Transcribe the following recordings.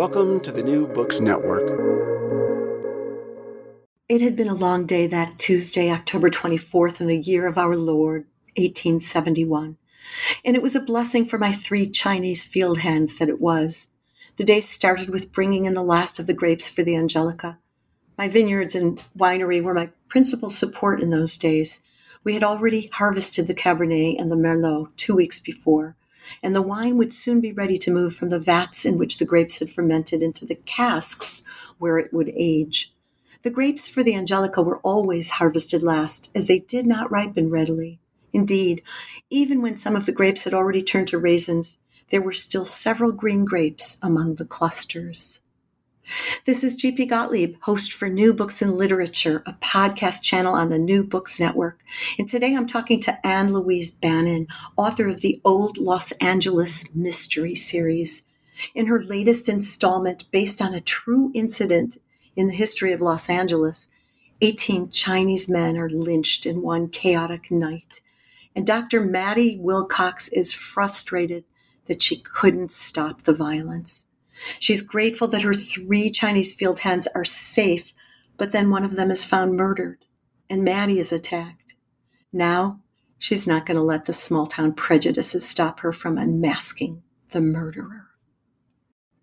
Welcome to the New Books Network. It had been a long day that Tuesday, October 24th, in the year of our Lord, 1871. And it was a blessing for my three Chinese field hands that it was. The day started with bringing in the last of the grapes for the Angelica. My vineyards and winery were my principal support in those days. We had already harvested the Cabernet and the Merlot two weeks before and the wine would soon be ready to move from the vats in which the grapes had fermented into the casks where it would age. The grapes for the Angelica were always harvested last, as they did not ripen readily. Indeed, even when some of the grapes had already turned to raisins, there were still several green grapes among the clusters. This is GP Gottlieb, host for New Books in Literature, a podcast channel on the New Books Network. And today I'm talking to Anne Louise Bannon, author of the Old Los Angeles Mystery Series. In her latest installment, based on a true incident in the history of Los Angeles, 18 Chinese men are lynched in one chaotic night. And Dr. Maddie Wilcox is frustrated that she couldn't stop the violence. She's grateful that her three Chinese field hands are safe, but then one of them is found murdered, and Maddie is attacked. Now, she's not going to let the small town prejudices stop her from unmasking the murderer.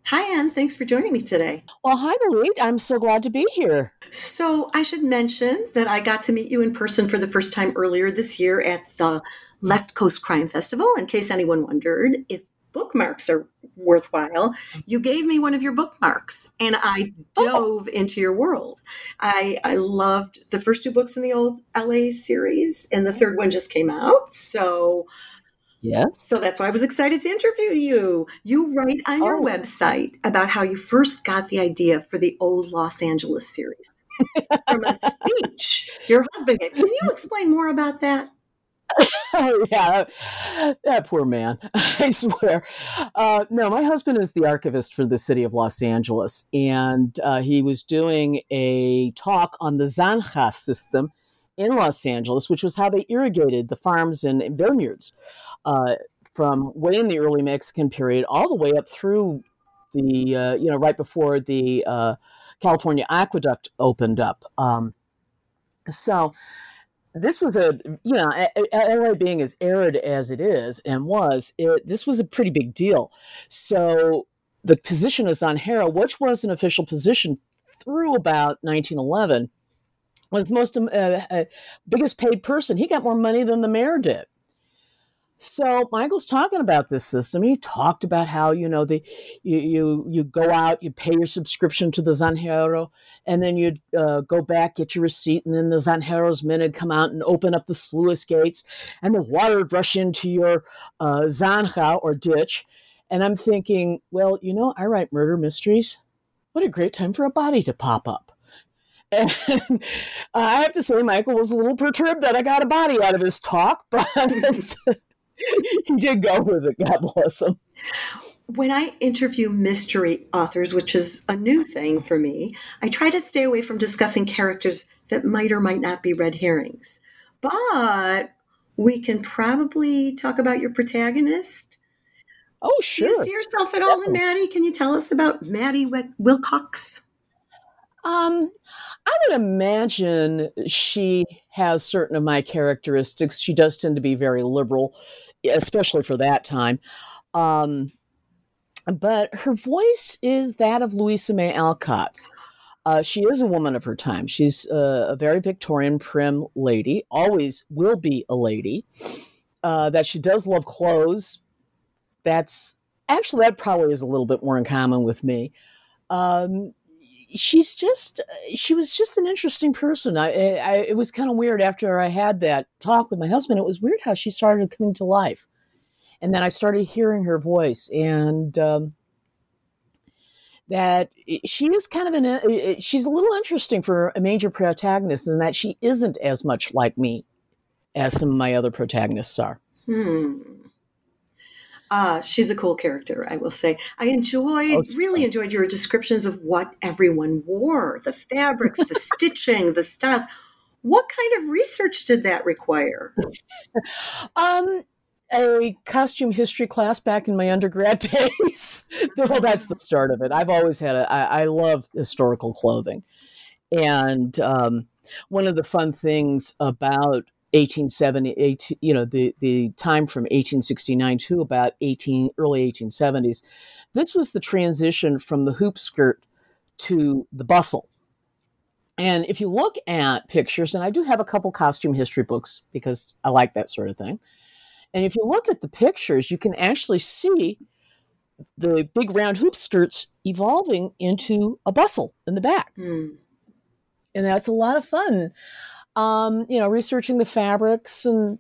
Hi, Anne. Thanks for joining me today. Well, hi, Louise. I'm so glad to be here. So, I should mention that I got to meet you in person for the first time earlier this year at the Left Coast Crime Festival. In case anyone wondered, if bookmarks are worthwhile. Mm-hmm. You gave me one of your bookmarks and I oh. dove oh. into your world. I, I loved the first two books in the old LA series and the third one just came out. So Yes. So that's why I was excited to interview you. You write on your oh. website about how you first got the idea for the old Los Angeles series from a speech your husband gave. Can you explain more about that? yeah, that poor man. I swear. Uh, no, my husband is the archivist for the city of Los Angeles, and uh, he was doing a talk on the zanja system in Los Angeles, which was how they irrigated the farms and vineyards uh, from way in the early Mexican period all the way up through the uh, you know right before the uh, California aqueduct opened up. Um, so this was a you know LA being as arid as it is and was it this was a pretty big deal. So the position of Zanjero, which was an official position through about 1911, was the most uh, uh, biggest paid person. He got more money than the mayor did. So Michael's talking about this system. He talked about how you know the you you, you go out, you pay your subscription to the Zanjero, and then you'd uh, go back, get your receipt, and then the Zanjero's men would come out and open up the sluice gates, and the water would rush into your uh, zanja or ditch. And I'm thinking, well, you know, I write murder mysteries. What a great time for a body to pop up. And I have to say, Michael was a little perturbed that I got a body out of his talk, but he did go with it. God bless him. When I interview mystery authors, which is a new thing for me, I try to stay away from discussing characters that might or might not be red herrings. But we can probably talk about your protagonist. Oh, sure. Do you see yourself at all in Maddie? Can you tell us about Maddie Wilcox? Um, I would imagine she has certain of my characteristics. She does tend to be very liberal especially for that time. Um, but her voice is that of Louisa May Alcott. Uh, she is a woman of her time. She's a, a very Victorian, prim lady, always will be a lady. Uh, that she does love clothes. That's actually, that probably is a little bit more in common with me. Um, she's just, she was just an interesting person. I, I it was kind of weird after I had that talk with my husband. It was weird how she started coming to life and then I started hearing her voice, and um, that she is kind of an she's a little interesting for a major protagonist, in that she isn't as much like me as some of my other protagonists are. Hmm. Uh, she's a cool character, I will say. I enjoyed, oh, really enjoyed your descriptions of what everyone wore the fabrics, the stitching, the styles. What kind of research did that require? um, a costume history class back in my undergrad days. well, that's the start of it. I've always had a. I, I love historical clothing, and um, one of the fun things about 1870, you know, the the time from 1869 to about 18 early 1870s, this was the transition from the hoop skirt to the bustle. And if you look at pictures, and I do have a couple costume history books because I like that sort of thing and if you look at the pictures, you can actually see the big round hoop skirts evolving into a bustle in the back. Mm. And that's a lot of fun. Um, you know, researching the fabrics and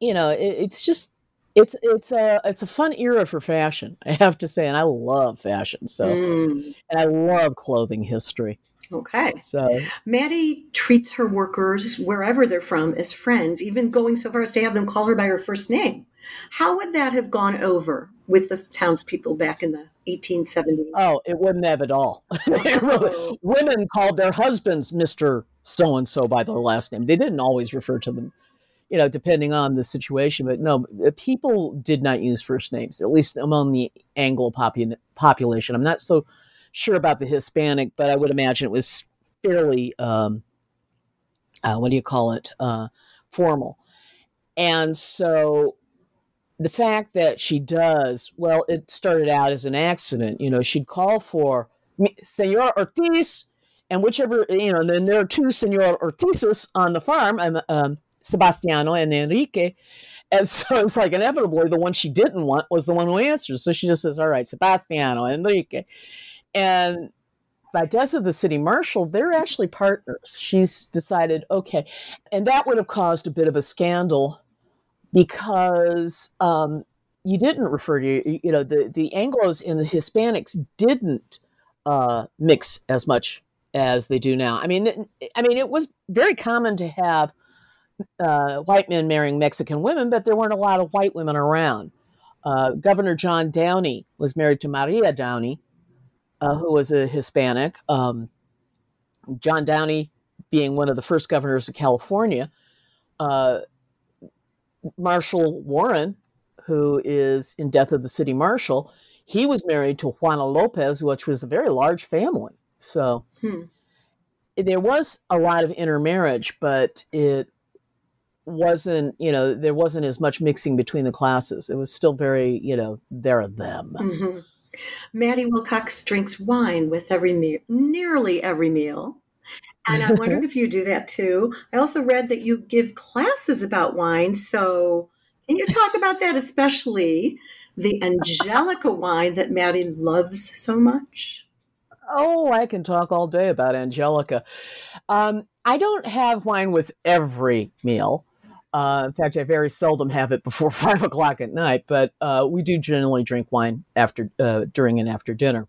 you know, it, it's just it's it's a it's a fun era for fashion, I have to say, and I love fashion. So, mm. and I love clothing history. Okay. So Maddie treats her workers, wherever they're from, as friends, even going so far as to have them call her by her first name. How would that have gone over with the townspeople back in the 1870s? Oh, it wouldn't have at all. Women called their husbands Mr. So and so by their last name. They didn't always refer to them, you know, depending on the situation. But no, people did not use first names, at least among the Anglo population. I'm not so sure about the Hispanic, but I would imagine it was fairly, um, uh, what do you call it, uh, formal. And so the fact that she does, well, it started out as an accident. You know, she'd call for Senor Ortiz, and whichever, you know, then there are two Senor Ortizes on the farm, um, um, Sebastiano and Enrique. And so it's like inevitably the one she didn't want was the one who answers. So she just says, All right, Sebastiano, Enrique. And by death of the city marshal, they're actually partners. She's decided, okay. And that would have caused a bit of a scandal because um, you didn't refer to, you know, the, the Anglos and the Hispanics didn't uh, mix as much as they do now. I mean, I mean, it was very common to have uh, white men marrying Mexican women, but there weren't a lot of white women around. Uh, Governor John Downey was married to Maria Downey, uh, who was a Hispanic. Um, John Downey being one of the first governors of California. Marshall Warren, who is in Death of the City Marshal, he was married to Juana Lopez, which was a very large family. So hmm. there was a lot of intermarriage, but it wasn't, you know, there wasn't as much mixing between the classes. It was still very, you know, there are them. Mm-hmm. Maddie Wilcox drinks wine with every meal, nearly every meal. And I'm wondering if you do that too. I also read that you give classes about wine. So, can you talk about that, especially the Angelica wine that Maddie loves so much? Oh, I can talk all day about Angelica. Um, I don't have wine with every meal. Uh, in fact, I very seldom have it before five o'clock at night, but uh, we do generally drink wine after, uh, during and after dinner.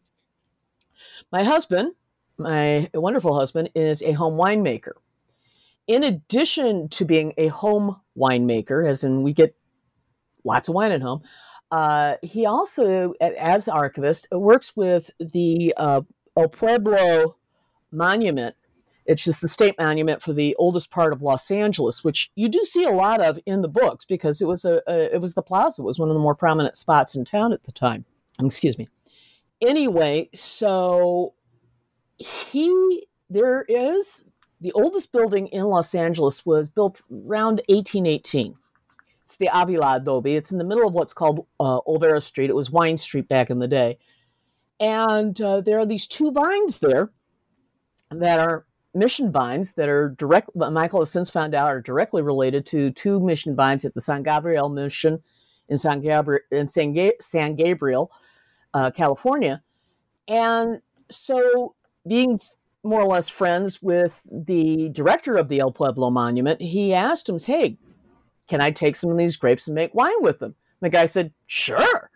My husband, my wonderful husband, is a home winemaker. In addition to being a home winemaker, as in we get lots of wine at home, uh, he also, as archivist, works with the uh, El Pueblo Monument it's just the state monument for the oldest part of Los Angeles, which you do see a lot of in the books because it was a, a it was the plaza. It was one of the more prominent spots in town at the time. Excuse me. Anyway, so he there is the oldest building in Los Angeles was built around 1818. It's the Avila Adobe. It's in the middle of what's called uh, Olvera Street. It was Wine Street back in the day. And uh, there are these two vines there that are mission vines that are direct. Michael has since found out are directly related to two mission vines at the San Gabriel mission in San Gabriel, in San, Ga- San Gabriel, uh, California. And so, being more or less friends with the director of the El Pueblo Monument, he asked him, "Hey, can I take some of these grapes and make wine with them?" And the guy said, "Sure."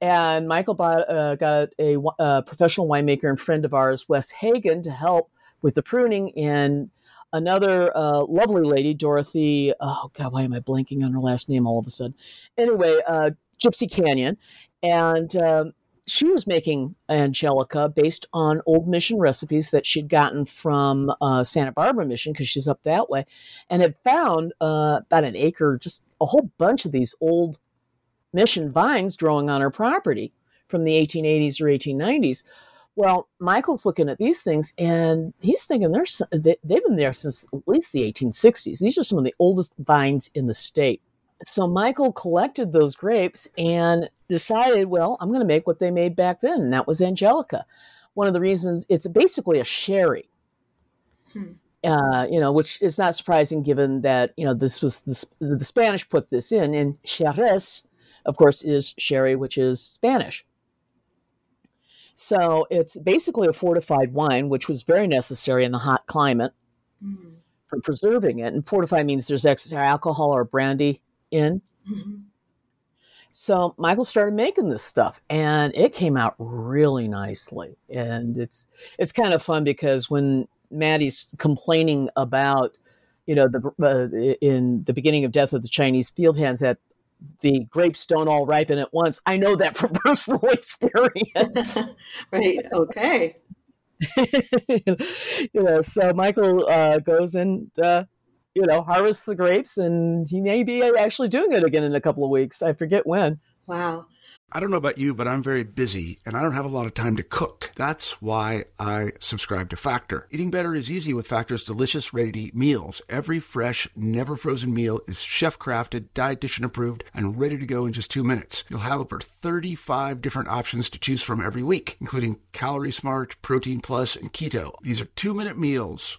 And Michael bought, uh, got a, a, professional winemaker and friend of ours, Wes Hagen, to help with the pruning, and another uh, lovely lady, Dorothy. Oh God, why am I blanking on her last name all of a sudden? Anyway, uh, Gypsy Canyon, and um, she was making Angelica based on old mission recipes that she'd gotten from uh, Santa Barbara Mission because she's up that way, and had found uh, about an acre, just a whole bunch of these old mission vines growing on her property from the 1880s or 1890s. Well, Michael's looking at these things and he's thinking they're, they've been there since at least the 1860s. These are some of the oldest vines in the state. So Michael collected those grapes and decided, well, I'm going to make what they made back then, and that was Angelica. One of the reasons it's basically a sherry. Hmm. Uh, you know, which is not surprising given that you know this was the, the Spanish put this in, and Jerez of course, is sherry, which is Spanish. So it's basically a fortified wine, which was very necessary in the hot climate mm-hmm. for preserving it. And fortified means there's extra alcohol or brandy in. Mm-hmm. So Michael started making this stuff, and it came out really nicely. And it's it's kind of fun because when Maddie's complaining about, you know, the uh, in the beginning of Death of the Chinese Field Hands that the grapes don't all ripen at once. I know that from personal experience. right. Okay. you know, so Michael uh, goes and uh, you know harvest the grapes, and he may be actually doing it again in a couple of weeks. I forget when. Wow. I don't know about you, but I'm very busy and I don't have a lot of time to cook. That's why I subscribe to Factor. Eating better is easy with Factor's delicious, ready to eat meals. Every fresh, never frozen meal is chef crafted, dietitian approved, and ready to go in just two minutes. You'll have over 35 different options to choose from every week, including Calorie Smart, Protein Plus, and Keto. These are two minute meals.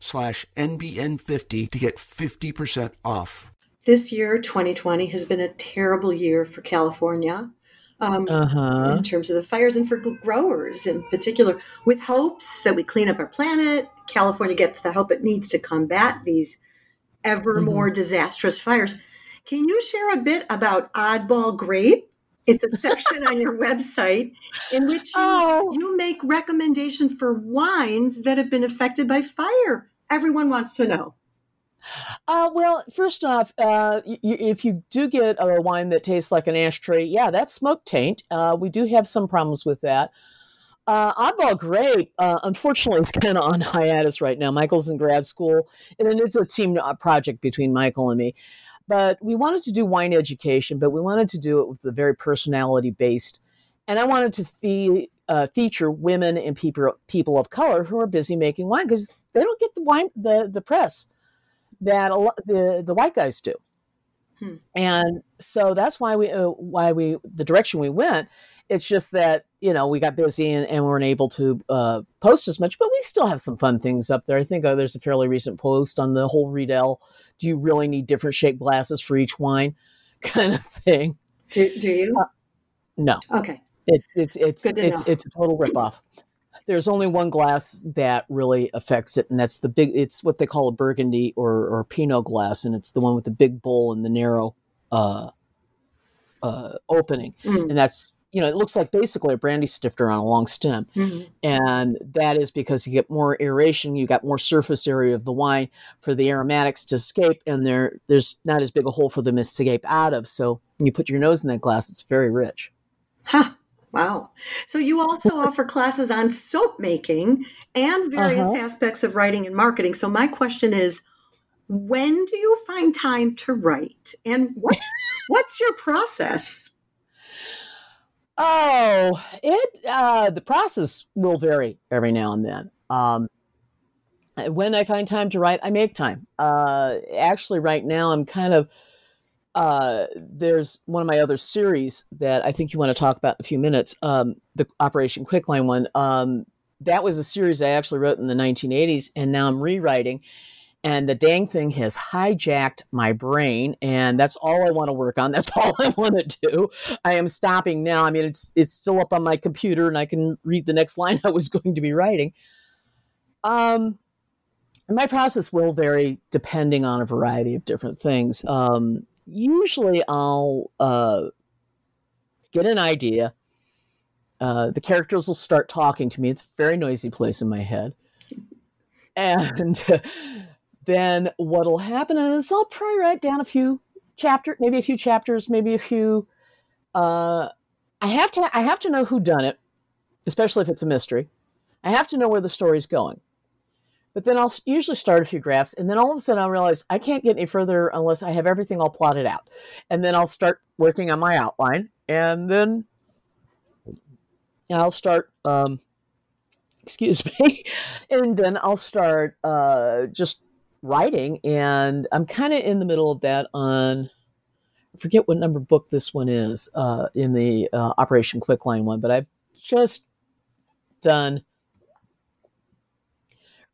slash NBN50 to get 50% off. This year, 2020, has been a terrible year for California. Um, uh-huh. in terms of the fires and for growers in particular, with hopes that we clean up our planet, California gets the help it needs to combat these ever mm-hmm. more disastrous fires. Can you share a bit about Oddball Grape? It's a section on your website in which you, oh. you make recommendations for wines that have been affected by fire everyone wants to know? Uh, well, first off, uh, y- if you do get a wine that tastes like an ashtray, yeah, that's smoke taint. Uh, we do have some problems with that. Uh, Oddball Grape, uh, unfortunately, is kind of on hiatus right now. Michael's in grad school, and it's a team uh, project between Michael and me. But we wanted to do wine education, but we wanted to do it with a very personality based. And I wanted to fee- uh, feature women and people people of color who are busy making wine because they don't get the wine the the press that a lot, the the white guys do. Hmm. And so that's why we uh, why we the direction we went. It's just that you know we got busy and, and weren't able to uh, post as much, but we still have some fun things up there. I think uh, there's a fairly recent post on the whole Riedel. Do you really need different shaped glasses for each wine, kind of thing? Do Do you? Uh, no. Okay. It's it's it's it's it's a total ripoff. There's only one glass that really affects it, and that's the big. It's what they call a Burgundy or or Pinot glass, and it's the one with the big bowl and the narrow uh, uh, opening, mm. and that's you know, it looks like basically a brandy snifter on a long stem. Mhm. And that is because you get more aeration, you got more surface area of the wine for the aromatics to escape, and there there's not as big a hole for them to escape out of. So when you put your nose in that glass, it's very rich. Huh. Wow. So you also offer classes on soap making and various Uh-huh. aspects of writing and marketing. So my question is, when do you find time to write? And what's what's your process? Oh, it uh, the process will vary every now and then. Um, when I find time to write, I make time. Uh, actually, right now I'm kind of uh, there's one of my other series that I think you want to talk about in a few minutes. Um, the Operation Quicklime one. Um, that was a series I actually wrote in the 1980s, and now I'm rewriting. And the dang thing has hijacked my brain, and that's all I want to work on. That's all I want to do. I am stopping now. I mean, it's it's still up on my computer, and I can read the next line I was going to be writing. Um, my process will vary depending on a variety of different things. Um, usually, I'll uh, get an idea. Uh, the characters will start talking to me. It's a very noisy place in my head, and then what'll happen is I'll probably write down a few chapter, maybe a few chapters, maybe a few. Uh, I have to I have to know who done it, especially if it's a mystery. I have to know where the story's going. But then I'll usually start a few graphs, and then all of a sudden I'll realize I can't get any further unless I have everything all plotted out. And then I'll start working on my outline, and then I'll start. Um, excuse me, and then I'll start uh, just writing, and I'm kind of in the middle of that on. I forget what number book this one is uh, in the uh, Operation Quicklime one, but I've just done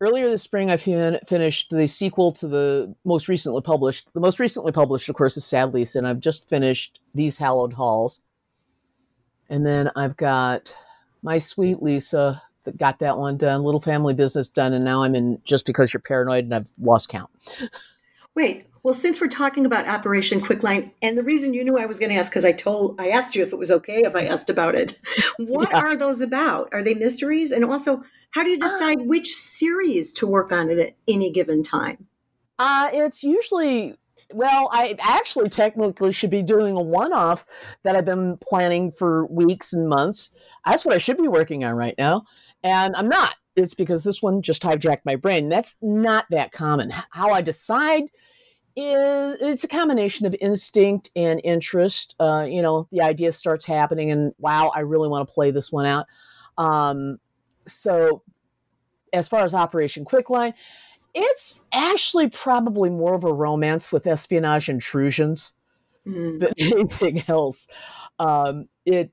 earlier this spring. I fin- finished the sequel to the most recently published. The most recently published, of course, is Sad Lisa, and I've just finished These Hallowed Halls. And then I've got My Sweet Lisa, that got that one done, Little Family Business done, and now I'm in Just Because You're Paranoid, and I've lost count. Wait, well, since we're talking about Operation Quicklime, and the reason you knew I was going to ask because I told I asked you if it was okay if I asked about it. What Yeah. are those about? Are they mysteries? And also, how do you decide which series to work on at any given time? Uh, it's usually, well, I actually technically should be doing a one off that I've been planning for weeks and months. That's what I should be working on right now. And I'm not. It's because this one just hijacked my brain. That's not that common. How I decide it's a combination of instinct and interest. Uh, you know, the idea starts happening, and wow, I really want to play this one out. Um, so, as far as Operation Quicklime, it's actually probably more of a romance with espionage intrusions Hmm. than anything else. Um, it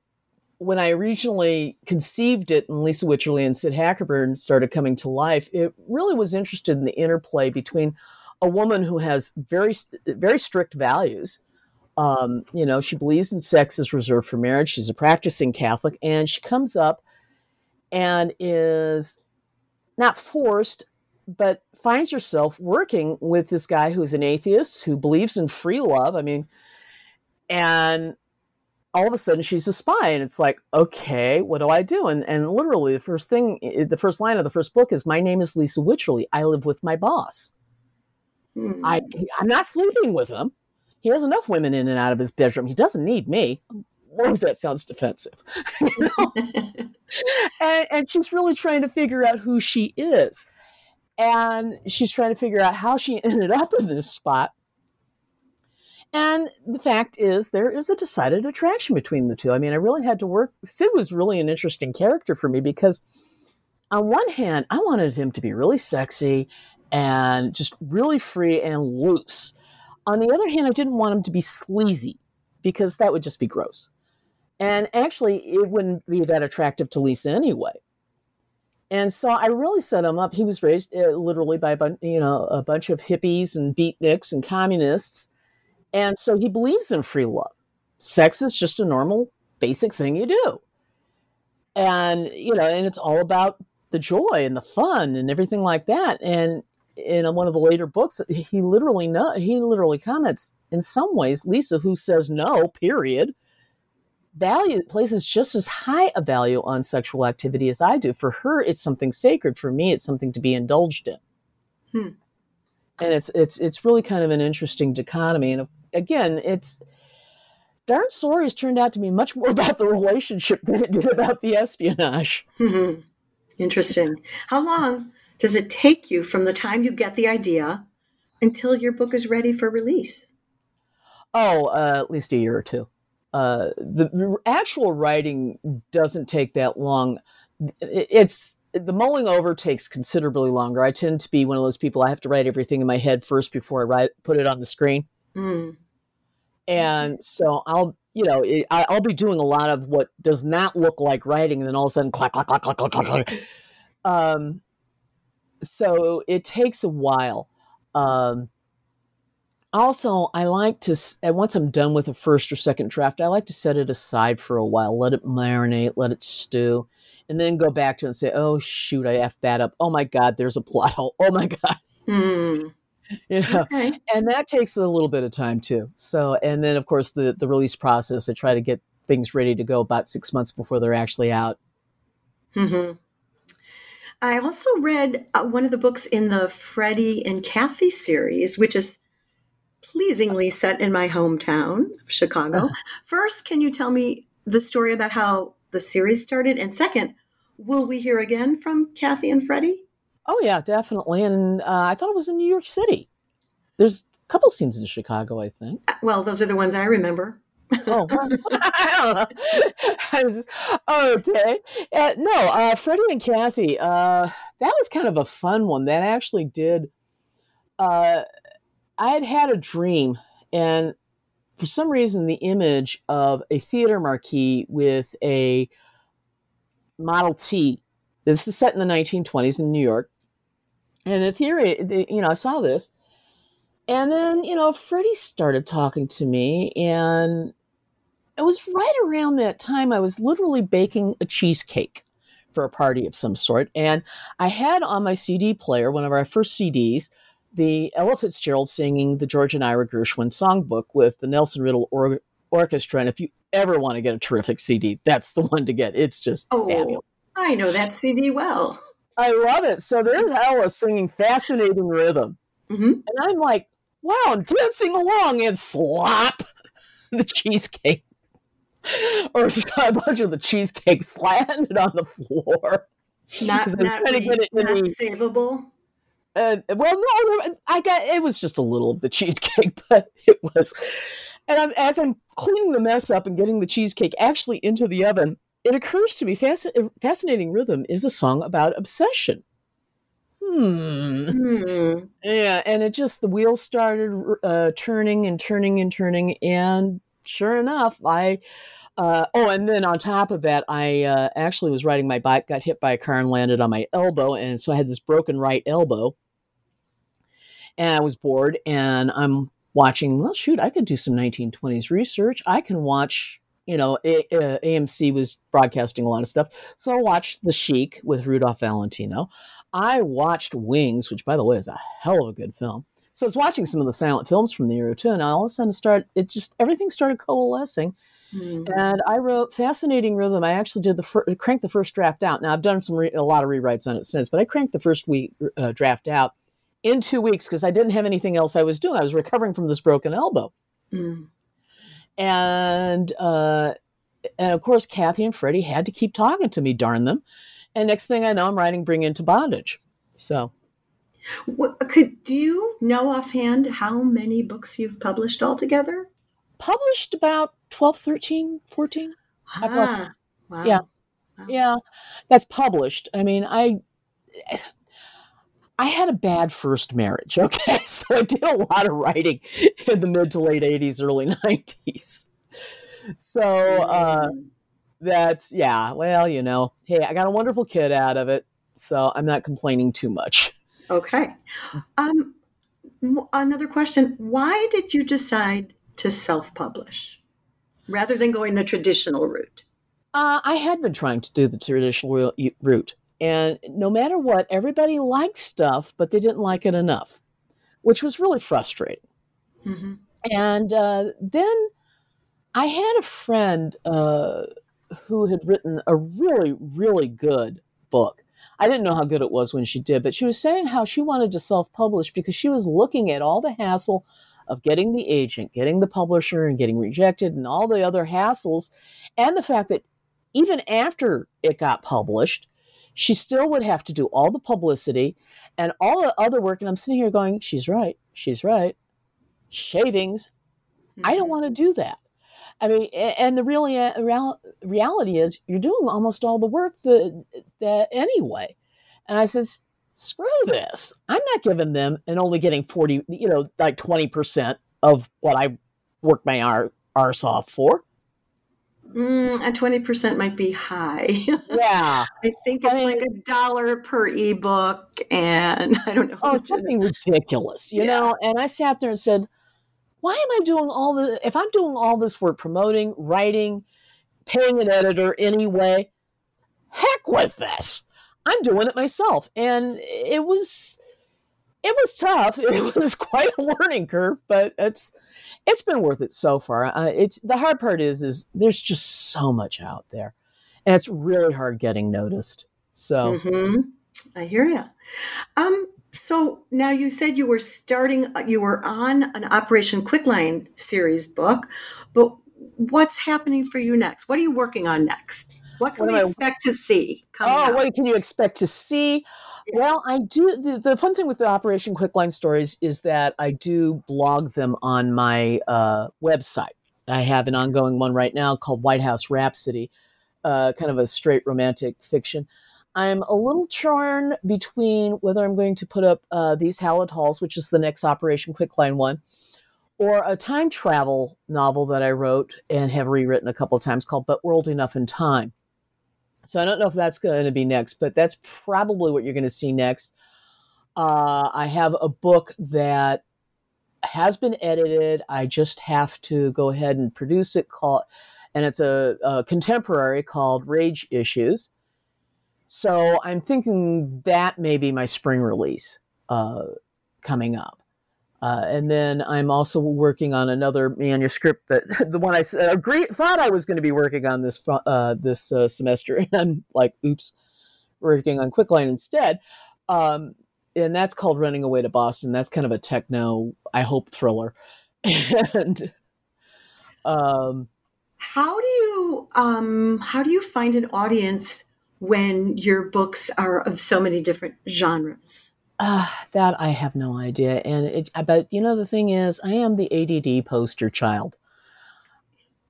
when I originally conceived it, and Lisa Witcherly and Sid Hackerburn started coming to life, it really was interested in the interplay between a woman who has very very strict values. Um, you know, she believes in sex is reserved for marriage. She's a practicing Catholic, and she comes up and is not forced, but finds herself working with this guy who's an atheist who believes in free love. I mean, and all of a sudden she's a spy, and it's like, okay, what do I do? And and literally the first thing, the first line of the first book is, "My name is Lisa Witcherly. I live with my boss. Hmm. I I'm not sleeping with him. He has enough women in and out of his bedroom. He doesn't need me." Lord, that sounds defensive. You know? and, and she's really trying to figure out who she is. And she's trying to figure out how she ended up in this spot. And the fact is, there is a decided attraction between the two. I mean, I really had to work. Sid was really an interesting character for me because, on one hand, I wanted him to be really sexy and just really free and loose. On the other hand, I didn't want him to be sleazy because that would just be gross. And actually, it wouldn't be that attractive to Lisa anyway. And so I really set him up. He was raised uh, literally by a bunch, you know, a bunch of hippies and beatniks and communists. And so he believes in free love. Sex is just a normal, basic thing you do. And, you know, and it's all about the joy and the fun and everything like that. And in one of the later books, he literally no, he literally comments in some ways, Lisa, who says no, period, value places just as high a value on sexual activity as I do. For her, it's something sacred. For me, it's something to be indulged in. Hmm. And it's it's it's really kind of an interesting dichotomy. And again, it's darn stories turned out to be much more about the relationship than it did about the espionage. Mhm. Interesting. How long does it take you from the time you get the idea until your book is ready for release? Oh, uh, at least a year or two. Uh, the, actual writing doesn't take that long. It's the mulling over takes considerably longer. I tend to be one of those people. I have to write everything in my head first before I write put it on the screen, Hmm. and so I'll you know I- I'll be doing a lot of what does not look like writing, and then all of a sudden clack clack clack clack clack clack. clack. Um, so it takes a while. Um, also, I like to, once I'm done with a first or second draft, I like to set it aside for a while, let it marinate, let it stew, and then go back to it and say, oh, shoot, I effed that up. Oh my God, there's a plot hole. Oh my God. Hmm. You know, Okay. and that takes a little bit of time too. So, and then of course, the, the release process, I try to get things ready to go about six months before they're actually out. hmm I also read uh, one of the books in the Freddie and Kathy series, which is pleasingly set in my hometown of Chicago. First, can you tell me the story about how the series started? And second, will we hear again from Kathy and Freddie? Oh yeah, definitely. And uh, I thought it was in New York City. There's a couple scenes in Chicago, I think. Uh, Well, those are the ones I remember. Oh, I was just- okay. Uh, no, uh, Freddie and Kathy. Uh, that was kind of a fun one. That actually did. Uh, I had had a dream, and for some reason, the image of a theater marquee with a Model T. This is set in the 1920s in New York, and the theory, the, you know, I saw this, and then, you know, Freddie started talking to me, and it was right around that time I was literally baking a cheesecake for a party of some sort. And I had on my CD player, one of our first CDs, the Ella Fitzgerald singing the George and Ira Gershwin songbook with the Nelson Riddle or- Orchestra. And if you ever want to get a terrific CD, that's the one to get. It's just Oh, fabulous. I know that CD well. I love it. So there's Ella singing fascinating rhythm. hmm And I'm like, wow, I'm dancing along and slop the cheesecake. or a bunch of the cheesecakes landed on the floor. Not, not, trying to get it in not savable. Uh, well, no, I got it was just a little of the cheesecake, but it was. And I'm, as I'm cleaning the mess up and getting the cheesecake actually into the oven, it occurs to me fasc- fascinating rhythm is a song about obsession. Hmm. Hmm. Yeah, and it just the wheels started uh, turning and turning and turning, and sure enough, I. Uh, oh, and then on top of that, I uh, actually was riding my bike, got hit by a car, and landed on my elbow, and so I had this broken right elbow, and I was bored, and I'm watching. Well, shoot, I could do some 1920s research. I can watch. You know, A- uh, AMC was broadcasting a lot of stuff, so I watched The Sheik with Rudolph Valentino. I watched Wings, which by the way is a hell of a good film. So I was watching some of the silent films from the era too, and all of a sudden started it just everything started coalescing. Hmm. And I wrote Fascinating Rhythm. I actually did the fir- cranked the first draft out. Now I've done some re- a lot of rewrites on it since, but I cranked the first week uh, draft out in two weeks because I didn't have anything else I was doing. I was recovering from this broken elbow, Hmm. and uh, and of course Kathy and Freddie had to keep talking to me. Darn them! And next thing I know, I'm writing Bring Into Bondage. So. What, could do you know offhand how many books you've published altogether? published about 12 13 14 I've lost- Ah, wow. Yeah. yeah. That's published. I mean i i had a bad first marriage okay? So i did a lot of writing in the mid to late 80s early 90s so uh Hmm. that's yeah. Well you know hey i got a wonderful kid out of it so i'm not complaining too much Okay. Um, another question: Why did you decide to self-publish rather than going the traditional route? Uh, I had been trying to do the traditional route, and no matter what, everybody liked stuff, but they didn't like it enough, which was really frustrating. hmm And uh, then I had a friend uh, who had written a really, really good book. I didn't know how good it was when she did, but she was saying how she wanted to self publish because she was looking at all the hassle of getting the agent, getting the publisher, and getting rejected, and all the other hassles, and the fact that even after it got published, she still would have to do all the publicity and all the other work. And I'm sitting here going, she's right. She's right. Shavings. Mm-hmm. I don't mm-hmm. want to do that. I mean, and the really real, reality is you're doing almost all the work that, that anyway. And I says, screw this. I'm not giving them and only getting 40, you know, like 20% of what I work my ar- arse off for. Mm, a twenty percent might be high. Yeah, I think it's I mean, like a dollar per ebook, and I don't know. Oh, something ridiculous, you yeah. know. And I sat there and said, "Why am I doing all the? If I'm doing all this work, promoting, writing, paying an editor anyway, heck with this. I'm doing it myself." And it was, it was tough. It was quite a learning curve, but it's it's been worth it so far. Uh, it's the hard part is is there's just so much out there, and it's really hard getting noticed. So mm-hmm. I hear you. Um, so now you said you were starting, you were on an Operation Quicklime series book, but what's happening for you next? What are you working on next? What can what we expect I, to see? oh, out? what can you expect to see? Well, I do. The, the, fun thing with the Operation Quicklime stories is that I do blog them on my uh, website. I have an ongoing one right now called White House Rhapsody, uh, kind of a straight romantic fiction. I'm a little torn between whether I'm going to put up uh, These Hallowed Halls, which is the next Operation Quicklime one, or a time travel novel that I wrote and have rewritten a couple of times called But World Enough in Time. So I don't know if that's going to be next, but that's probably what you're going to see next. Uh, I have a book that has been edited. I just have to go ahead and produce it. Called, and it's a, a contemporary called Rage Issues. So I'm thinking that may be my spring release uh, coming up. Uh, and then I'm also working on another manuscript that the one I agreed, thought I was going to be working on this uh, this uh, semester, and I'm like, oops, working on Quicklime instead. Um, and that's called Running Away to Boston. That's kind of a techno, I hope, thriller. and um, how do you um, how do you find an audience when your books are of so many different genres? Uh, that I have no idea. And it, but you know, the thing is, I am the ADD poster child.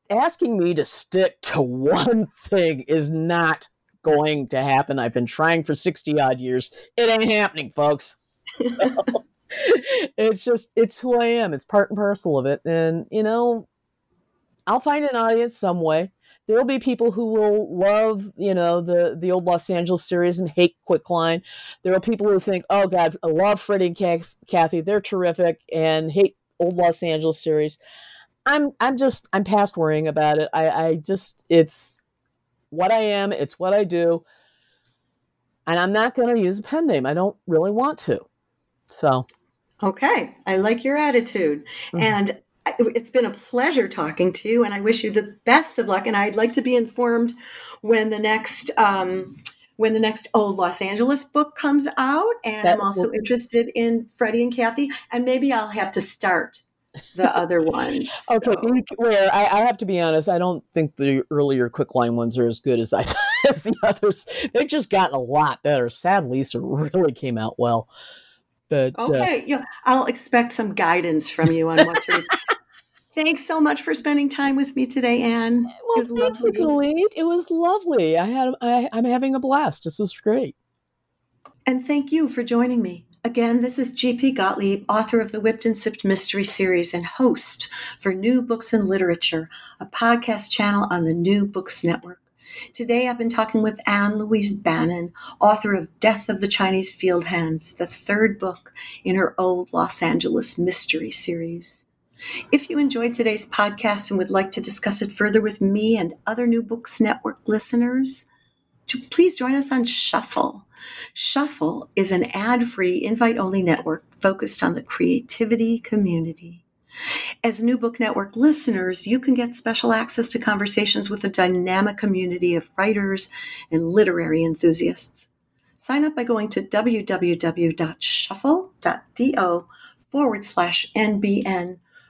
Asking me to stick to one thing is not going to happen. I've been trying for 60 odd years. It ain't happening, folks. it's just, it's who I am. It's part and parcel of it. And, you know, I'll find an audience some way there will be people who will love, you know, the the old Los Angeles series and hate Quicklime. There are people who think, oh God, I love Freddie and Kathy, they're terrific, and hate old Los Angeles series. I'm I'm just I'm past worrying about it. I, I just it's what I am, it's what I do. And I'm not gonna use a pen name. I don't really want to. So Okay. I like your attitude. Mm-hmm. And it's been a pleasure talking to you, and I wish you the best of luck. And I'd like to be informed when the next um, when the next old Los Angeles book comes out. And that I'm also interested in Freddie and Kathy, and maybe I'll have to start the other ones. So. Okay, where I, I, have to be honest, I don't think the earlier Quicklime ones are as good as I as the others. They've just gotten a lot better. Sad Lisa really came out well. But okay, uh, yeah, I'll expect some guidance from you on what to. Thanks so much for spending time with me today, Anne. Well, thank lovely. you, Khalid. It was lovely. I had I, I'm having a blast. This is great. And thank you for joining me. Again, this is GP Gottlieb, author of the Whipped and Sipped Mystery Series and host for New Books and Literature, a podcast channel on the New Books Network. Today I've been talking with Anne Louise Bannon, author of Death of the Chinese Field Hands, the third book in her Old Los Angeles Mystery Series. If you enjoyed today's podcast and would like to discuss it further with me and other New Books Network listeners, please join us on Shuffle. Shuffle is an ad free, invite only network focused on the creativity community. As New Book Network listeners, you can get special access to conversations with a dynamic community of writers and literary enthusiasts. Sign up by going to www.shuffle.do forward slash NBN